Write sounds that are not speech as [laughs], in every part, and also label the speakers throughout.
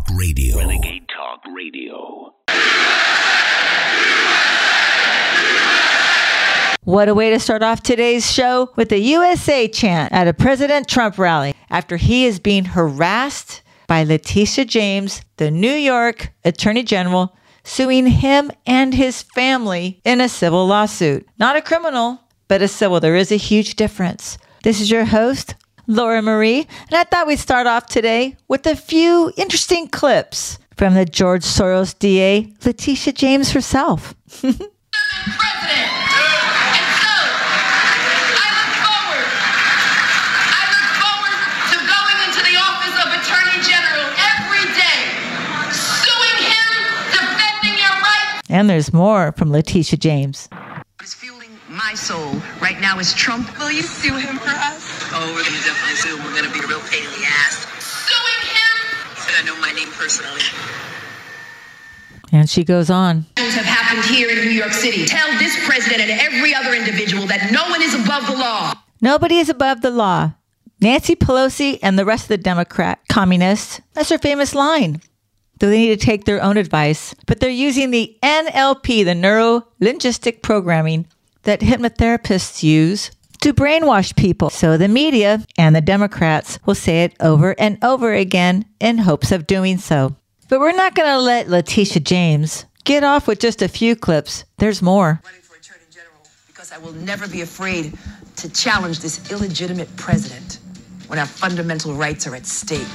Speaker 1: Talk Radio.
Speaker 2: Renegade Talk Radio.
Speaker 3: What a way to start off today's show with the USA chant at a President Trump rally after he is being harassed by Letitia James, the New York Attorney General, suing him and his family in a civil lawsuit. Not a criminal, but a civil. There is a huge difference. This is your host, Laura Marie, and I thought we'd start off today with a few interesting clips from the George Soros DA, Letitia James herself.
Speaker 4: And so, I look forward. I look forward to going into the office of Attorney General every day, suing him, defending your rights.
Speaker 3: And there's more from Letitia James.
Speaker 5: What is fueling my soul right now is Trump.
Speaker 6: Will you sue him for us?
Speaker 5: Oh, we're gonna definitely sue him. We're gonna be a real pain in the ass.
Speaker 4: Suing him.
Speaker 5: He said I know my name personally.
Speaker 3: And she goes on.
Speaker 4: Things have happened here in New York City. Tell this president and every other individual that no one is above the law.
Speaker 3: Nobody is above the law. Nancy Pelosi and the rest of the Democrat communists, that's her famous line. Though they need to take their own advice, but they're using the NLP, the neuro linguistic programming that hypnotherapists use to brainwash people. So the media and the Democrats will say it over and over again in hopes of doing so. But we're not going to let Letitia James get off with just a few clips. There's more.
Speaker 5: Running for Attorney General because I will never be afraid to challenge this illegitimate president when our fundamental rights are at stake.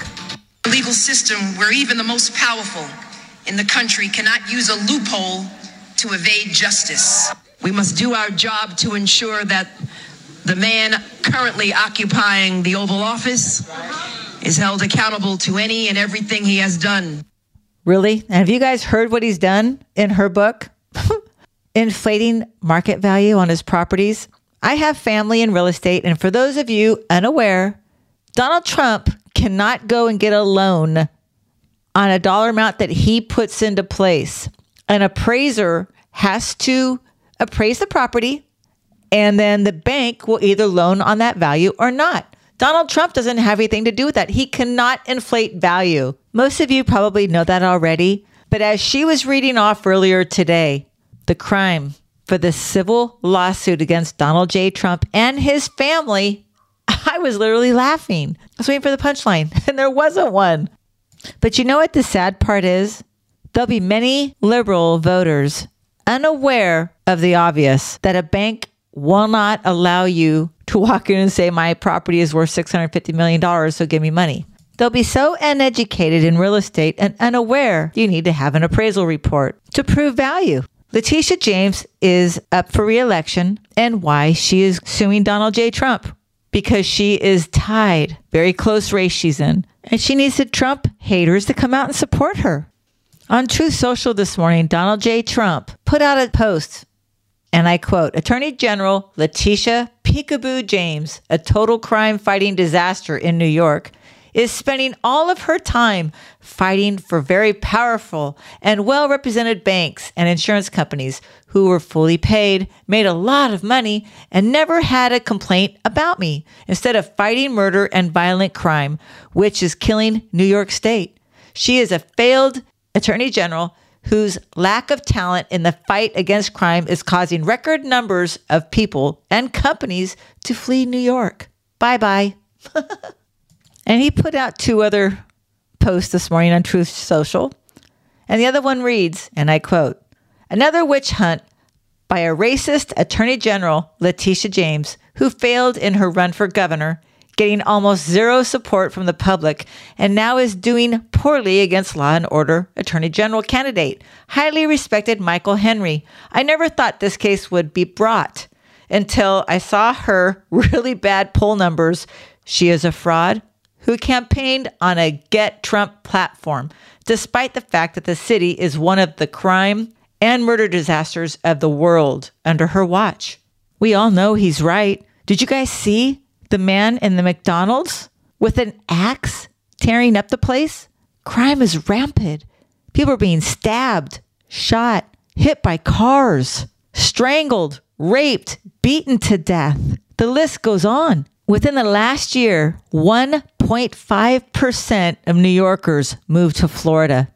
Speaker 5: A legal system where even the most powerful in the country cannot use a loophole to evade justice. We must do our job to ensure that the man currently occupying the Oval Office is held accountable to any and everything he has done.
Speaker 3: Really? Have you guys heard what he's done in her book? [laughs] Inflating market value on his properties. I have family in real estate, and for those of you unaware, Donald Trump cannot go and get a loan on a dollar amount that he puts into place. An appraiser has to appraise the property, and then the bank will either loan on that value or not. Donald Trump doesn't have anything to do with that. He cannot inflate value. Most of you probably know that already. But as she was reading off earlier today, the crime for the civil lawsuit against Donald J. Trump and his family, [laughs] I was literally laughing. I was waiting for the punchline, [laughs] and there wasn't one. But you know what the sad part is? There'll be many liberal voters unaware of the obvious that a bank will not allow you to walk in and say, My property is worth $650 million, so give me money. They'll be so uneducated in real estate and unaware you need to have an appraisal report to prove value. Letitia James is up for reelection and why she is suing Donald J. Trump because she is tied, very close race she's in, and she needs the Trump haters to come out and support her. On Truth Social this morning, Donald J. Trump put out a post, and I quote Attorney General Letitia Peekaboo James, a total crime fighting disaster in New York, is spending all of her time fighting for very powerful and well represented banks and insurance companies who were fully paid, made a lot of money, and never had a complaint about me, instead of fighting murder and violent crime, which is killing New York State. She is a failed attorney general whose lack of talent in the fight against crime is causing record numbers of people and companies to flee New York. Bye bye. [laughs] and he put out two other posts this morning on Truth Social. And the other one reads, and I quote, Another witch hunt by a racist Attorney General, Letitia James, who failed in her run for governor, getting almost zero support from the public, and now is doing poorly against law and order Attorney General candidate, highly respected Michael Henry. I never thought this case would be brought until I saw her [laughs] really bad poll numbers. She is a fraud who campaigned on a Get Trump platform, despite the fact that the city is one of the crime and murder disasters of the world under her watch. We all know he's right. Did you guys see the man in the McDonald's with an axe tearing up the place? Crime is rampant. People are being stabbed, shot, hit by cars, strangled, raped, beaten to death. The list goes on. Within the last year, 1.5% of New Yorkers moved to Florida.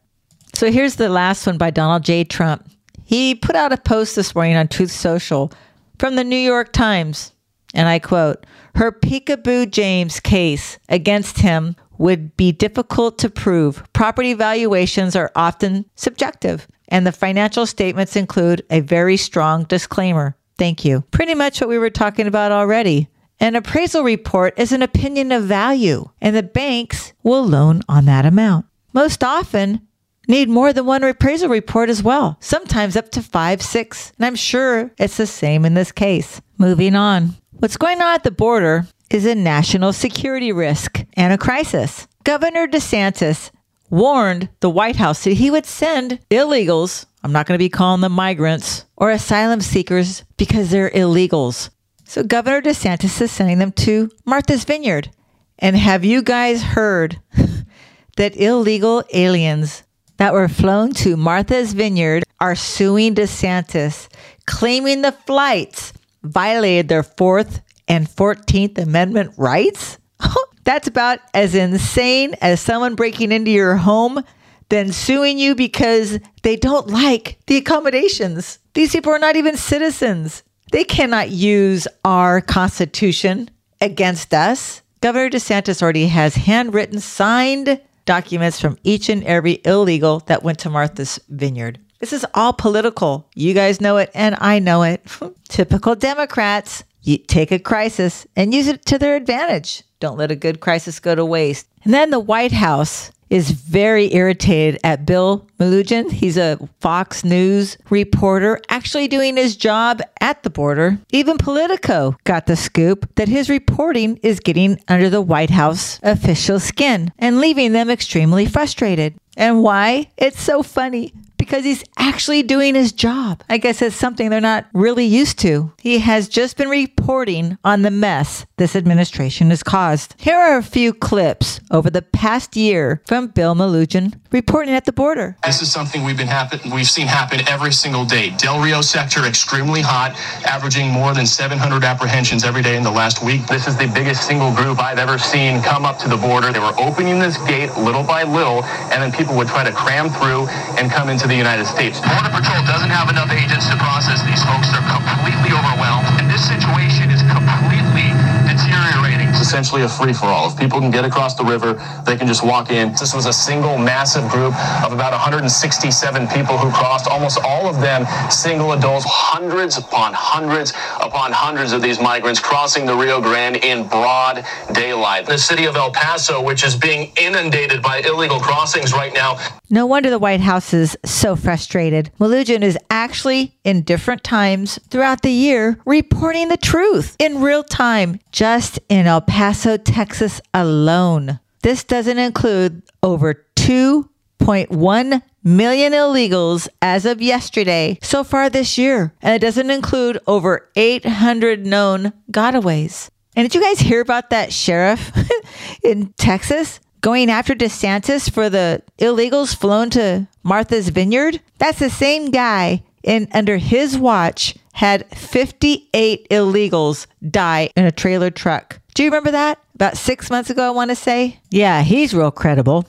Speaker 3: So here's the last one by Donald J. Trump. He put out a post this morning on Truth Social from the New York Times, and I quote Her Peekaboo James case against him would be difficult to prove. Property valuations are often subjective, and the financial statements include a very strong disclaimer. Thank you. Pretty much what we were talking about already. An appraisal report is an opinion of value, and the banks will loan on that amount. Most often, need more than one appraisal report as well, sometimes up to five, six, and I'm sure it's the same in this case. Moving on. What's going on at the border is a national security risk and a crisis. Governor DeSantis warned the White House that he would send illegals, I'm not going to be calling them migrants, or asylum seekers because they're illegals. So Governor DeSantis is sending them to Martha's Vineyard. And have you guys heard [laughs] that illegal aliens that were flown to Martha's Vineyard are suing DeSantis, claiming the flights violated their Fourth and 14th Amendment rights? [laughs] That's about as insane as someone breaking into your home, then suing you because they don't like the accommodations. These people are not even citizens. They cannot use our Constitution against us. Governor DeSantis already has handwritten, signed documents from each and every illegal that went to Martha's Vineyard. This is all political. You guys know it, and I know it. [laughs] Typical Democrats. You take a crisis and use it to their advantage. Don't let a good crisis go to waste. And then the White House is very irritated at Bill Melugin. He's a Fox News reporter actually doing his job at the border. Even Politico got the scoop that his reporting is getting under the White House official skin and leaving them extremely frustrated. And why? It's so funny because he's actually doing his job. I guess it's something they're not really used to. He has just been reporting on the mess this administration has caused. Here are a few clips over the past year from Bill Melugin reporting at the border.
Speaker 1: This is something we've been happen we've seen happen every single day. Del Rio sector extremely hot, averaging more than 700 apprehensions every day in the last week. This is the biggest single group I've ever seen come up to the border. They were opening this gate little by little, and then people would try to cram through and come into the United States. Border Patrol doesn't have enough agents to process these folks. They're completely overwhelmed, and this situation is completely deteriorating. It's essentially a free-for-all. If people can get across the river, they can just walk in. This was a single massive group of about 167 people who crossed, almost all of them single adults, hundreds upon hundreds upon hundreds of these migrants crossing the Rio Grande in broad daylight. The city of El Paso, which is being inundated by illegal crossings right now,
Speaker 3: No wonder the White House is so frustrated. Melugin is actually, in different times throughout the year, reporting the truth in real time, just in El Paso, Texas alone. This doesn't include over 2.1 million illegals as of yesterday so far this year. And it doesn't include over 800 known gotaways. And did you guys hear about that sheriff [laughs] in Texas going after DeSantis for the illegals flown to Martha's Vineyard? That's the same guy in under his watch had 58 illegals die in a trailer truck. Do you remember that? About 6 months ago I want to say. Yeah, he's real credible.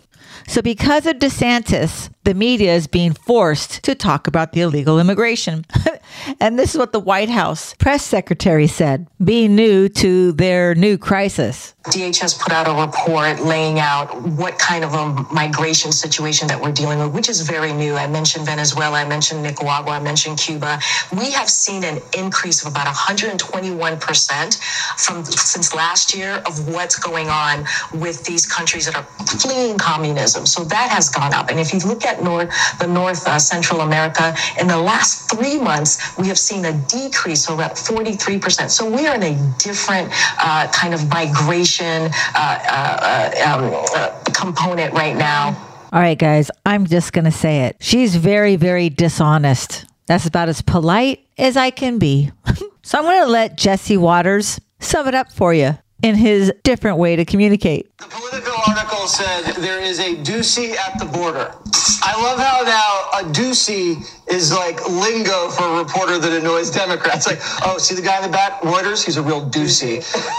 Speaker 3: So, because of DeSantis, the media is being forced to talk about the illegal immigration. [laughs] and this is what the White House press secretary said, being new to their new crisis.
Speaker 5: DHS put out a report laying out what kind of a migration situation that we're dealing with, which is very new. I mentioned Venezuela, I mentioned Nicaragua, I mentioned Cuba. We have seen an increase of about 121% from since last year of what's going on with these countries that are fleeing communism. So that has gone up. And if you look at North, the North uh, Central America, in the last three months, we have seen a decrease of about 43%. So we are in a different uh, kind of migration uh, uh, um, uh, component right now.
Speaker 3: All right, guys, I'm just going to say it. She's very, very dishonest. That's about as polite as I can be. [laughs] so I'm going to let Jesse Watters sum it up for you in his different way to communicate.
Speaker 6: Said there is a doozy at the border. I love how now a doozy is like lingo for a reporter that annoys Democrats. Like, oh, see the guy in the back, Reuters? He's a real doozy.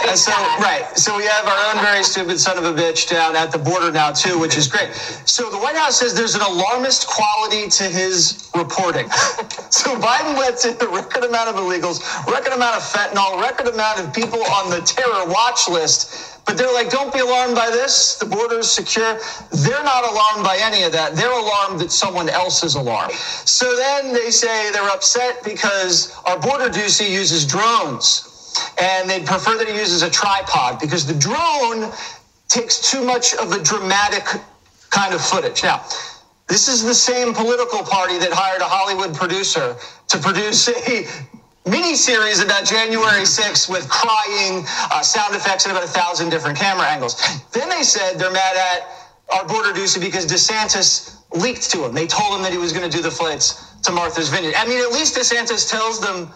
Speaker 6: And so, right. So we have our own very stupid son of a bitch down at the border now, too, which is great. So the White House says there's an alarmist quality to his reporting. [laughs] so Biden lets in a record amount of illegals, record amount of fentanyl, record amount of people on the terror watch list. But they're like, don't be alarmed by this. The border is secure. They're not alarmed by any of that. They're alarmed that someone else is alarmed. So then they say they're upset because our border doozy uses drones. And they'd prefer that he uses a tripod because the drone takes too much of a dramatic kind of footage. Now, this is the same political party that hired a Hollywood producer to produce a miniseries about January 6th with crying, uh, sound effects, and about a thousand different camera angles. Then they said they're mad at our border doozy because DeSantis leaked to him. They told him that he was going to do the flights to Martha's Vineyard. I mean, at least DeSantis tells them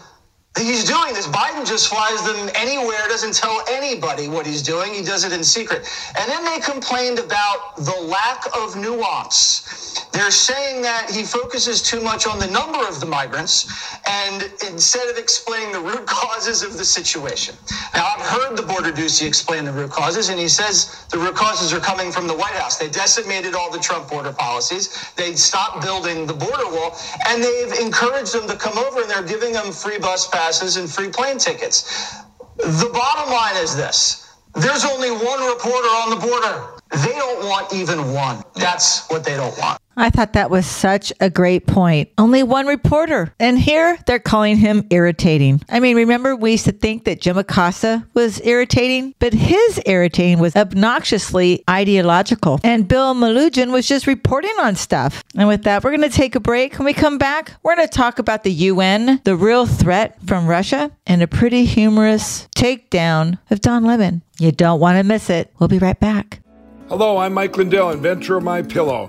Speaker 6: that he's doing this. Biden just flies them anywhere, doesn't tell anybody what he's doing. He does it in secret. And then they complained about the lack of nuance. They're saying that he focuses too much on the number of the migrants and instead of explaining the root [laughs] causes of the situation. Now, I've heard the border doozy explain the root causes, and he says the root causes are coming from the White House. They decimated all the Trump border policies. They stopped building the border wall, and they've encouraged them to come over, and they're giving them free bus passes and free plane tickets. The bottom line is this there's only one reporter on the border. They don't want even one. That's what they don't want.
Speaker 3: I thought that was such a great point. Only one reporter. And here they're calling him irritating. I mean, remember we used to think that Jim Acosta was irritating, but his irritating was obnoxiously ideological. And Bill Melugin was just reporting on stuff. And with that, we're going to take a break. When we come back, we're going to talk about the UN, the real threat from Russia, and a pretty humorous takedown of Don Lemon. You don't want to miss it. We'll be right back.
Speaker 7: Hello, I'm Mike Lindell, inventor of My Pillow,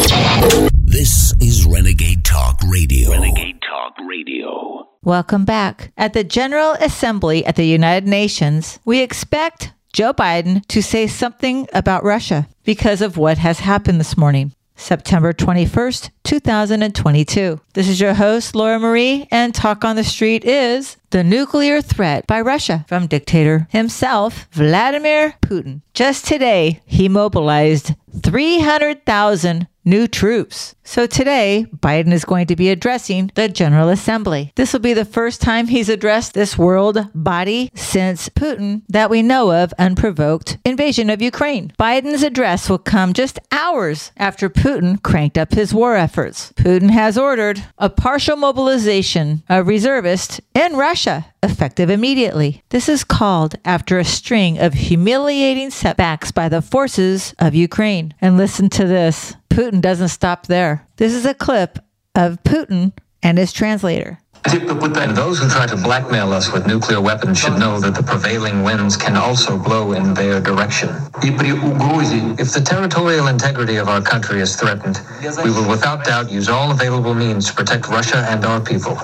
Speaker 2: Talk Radio.
Speaker 3: Welcome back. At the General Assembly at the United Nations, we expect Joe Biden to say something about Russia because of what has happened this morning. September 21st, 2022. This is your host, Laura Marie, and Talk on the Street is the nuclear threat by Russia from dictator himself, Vladimir Putin. Just today, he mobilized 300,000 new troops. So today, Biden is going to be addressing the General Assembly. This will be the first time he's addressed this world body since Putin, that we know of, unprovoked invasion of Ukraine. Biden's address will come just hours after Putin cranked up his war efforts. Putin has ordered a partial mobilization of reservists in Russia effective immediately. This is called after a string of humiliating setbacks by the forces of Ukraine. And listen to this Putin doesn't stop there. This is a clip of Putin and his translator.
Speaker 8: And those who try to blackmail us with nuclear weapons should know that the prevailing winds can also blow in their direction. If the territorial integrity of our country is threatened, we will without doubt use all available means to protect Russia and our people.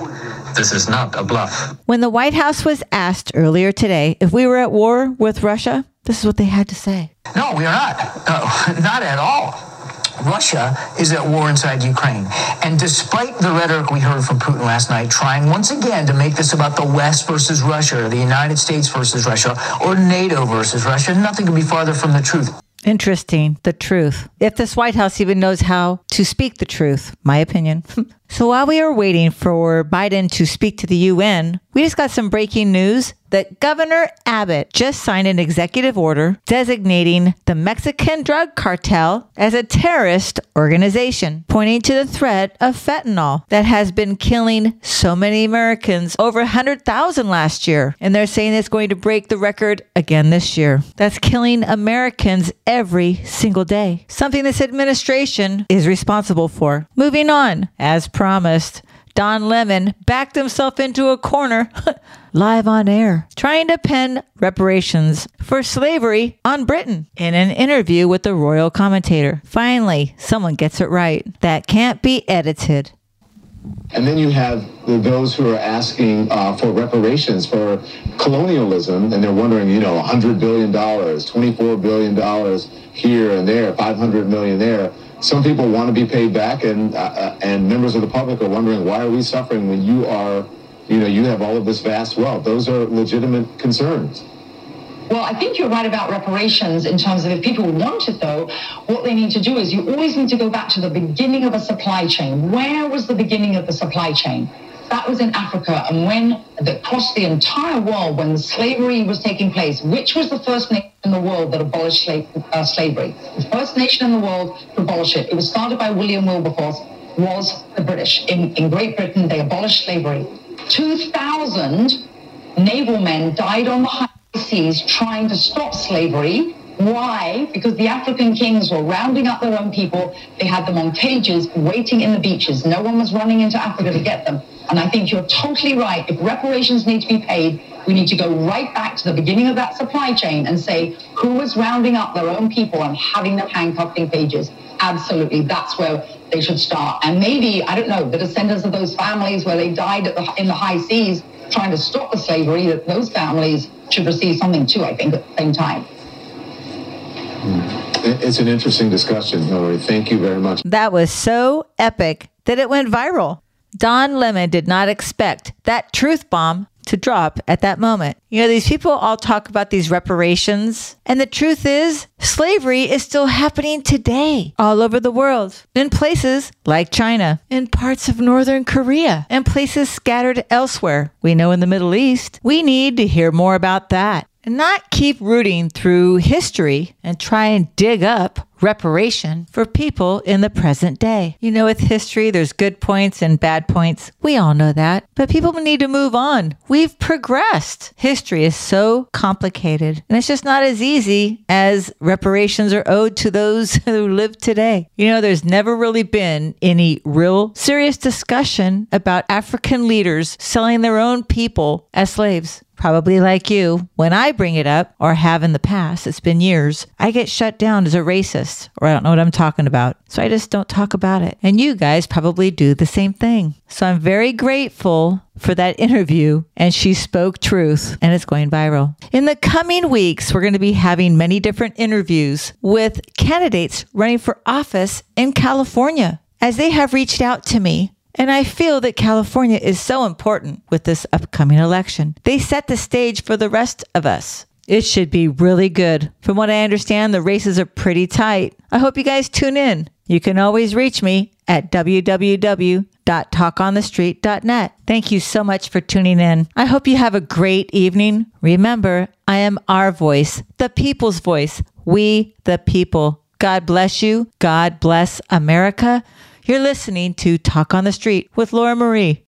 Speaker 8: This is not a bluff.
Speaker 3: When the White House was asked earlier today if we were at war with Russia, this is what they had to say.
Speaker 9: No, we are not. Uh, [laughs] not at all. Russia is at war inside Ukraine. And despite the rhetoric we heard from Putin last night, trying once again to make this about the West versus Russia, or the United States versus Russia, or NATO versus Russia, nothing could be farther from the truth.
Speaker 3: Interesting, the truth. If this White House even knows how to speak the truth, my opinion. [laughs] so while we are waiting for Biden to speak to the UN, we just got some breaking news that Governor Abbott just signed an executive order designating the Mexican drug cartel as a terrorist organization, pointing to the threat of fentanyl that has been killing so many Americans, over 100,000 last year. And they're saying it's going to break the record again this year. That's killing Americans every single day, something this administration is responsible for. Moving on, as promised. Don Lemon backed himself into a corner [laughs] live on air, trying to pen reparations for slavery on Britain in an interview with the royal commentator. Finally, someone gets it right. That can't be edited.
Speaker 10: And then you have those who are asking uh, for reparations for colonialism, and they're wondering, you know, $100 billion, $24 billion here and there, 500 million there some people want to be paid back, and uh, uh, and members of the public are wondering why are we suffering when you are, you know, you have all of this vast wealth. Those are legitimate concerns.
Speaker 11: Well, I think you're right about reparations in terms of if people want it, though, what they need to do is you always need to go back to the beginning of a supply chain. Where was the beginning of the supply chain? That was in Africa. And when across the entire world, when slavery was taking place, which was the first nation in the world that abolished slave, uh, slavery? The first nation in the world to abolish it. It was started by William Wilberforce, was the British. In, in Great Britain, they abolished slavery. 2,000 naval men died on the high seas trying to stop slavery why? Because the African kings were rounding up their own people. They had them on cages waiting in the beaches. No one was running into Africa to get them. And I think you're totally right. If reparations need to be paid, we need to go right back to the beginning of that supply chain and say who was rounding up their own people and having them handcuffed in cages. Absolutely, that's where they should start. And maybe, I don't know, the descendants of those families where they died the, in the high seas trying to stop the slavery, that those families should receive something too, I think, at the same time. Mm.
Speaker 10: It's an interesting discussion, Hillary. Thank you very much.
Speaker 3: That was so epic that it went viral. Don Lemon did not expect that truth bomb to drop at that moment. You know, these people all talk about these reparations, and the truth is, slavery is still happening today all over the world, in places like China, in parts of Northern Korea, and places scattered elsewhere. We know in the Middle East. We need to hear more about that and not keep rooting through history and try and dig up reparation for people in the present day. You know, with history, there's good points and bad points. We all know that. But people need to move on. We've progressed. History is so complicated, and it's just not as easy as reparations are owed to those [laughs] who live today. You know, there's never really been any real serious discussion about African leaders selling their own people as slaves probably like you, when I bring it up or have in the past, it's been years, I get shut down as a racist or I don't know what I'm talking about. So I just don't talk about it. And you guys probably do the same thing. So I'm very grateful for that interview and she spoke truth and it's going viral. In the coming weeks, we're going to be having many different interviews with candidates running for office in California as they have reached out to me and I feel that California is so important with this upcoming election. They set the stage for the rest of us. It should be really good. From what I understand, the races are pretty tight. I hope you guys tune in. You can always reach me at www.talkonthestreet.net. Thank you so much for tuning in. I hope you have a great evening. Remember, I am our voice, the people's voice. We, the people. God bless you. God bless America. You're listening to Talk on the Street with Laura Marie.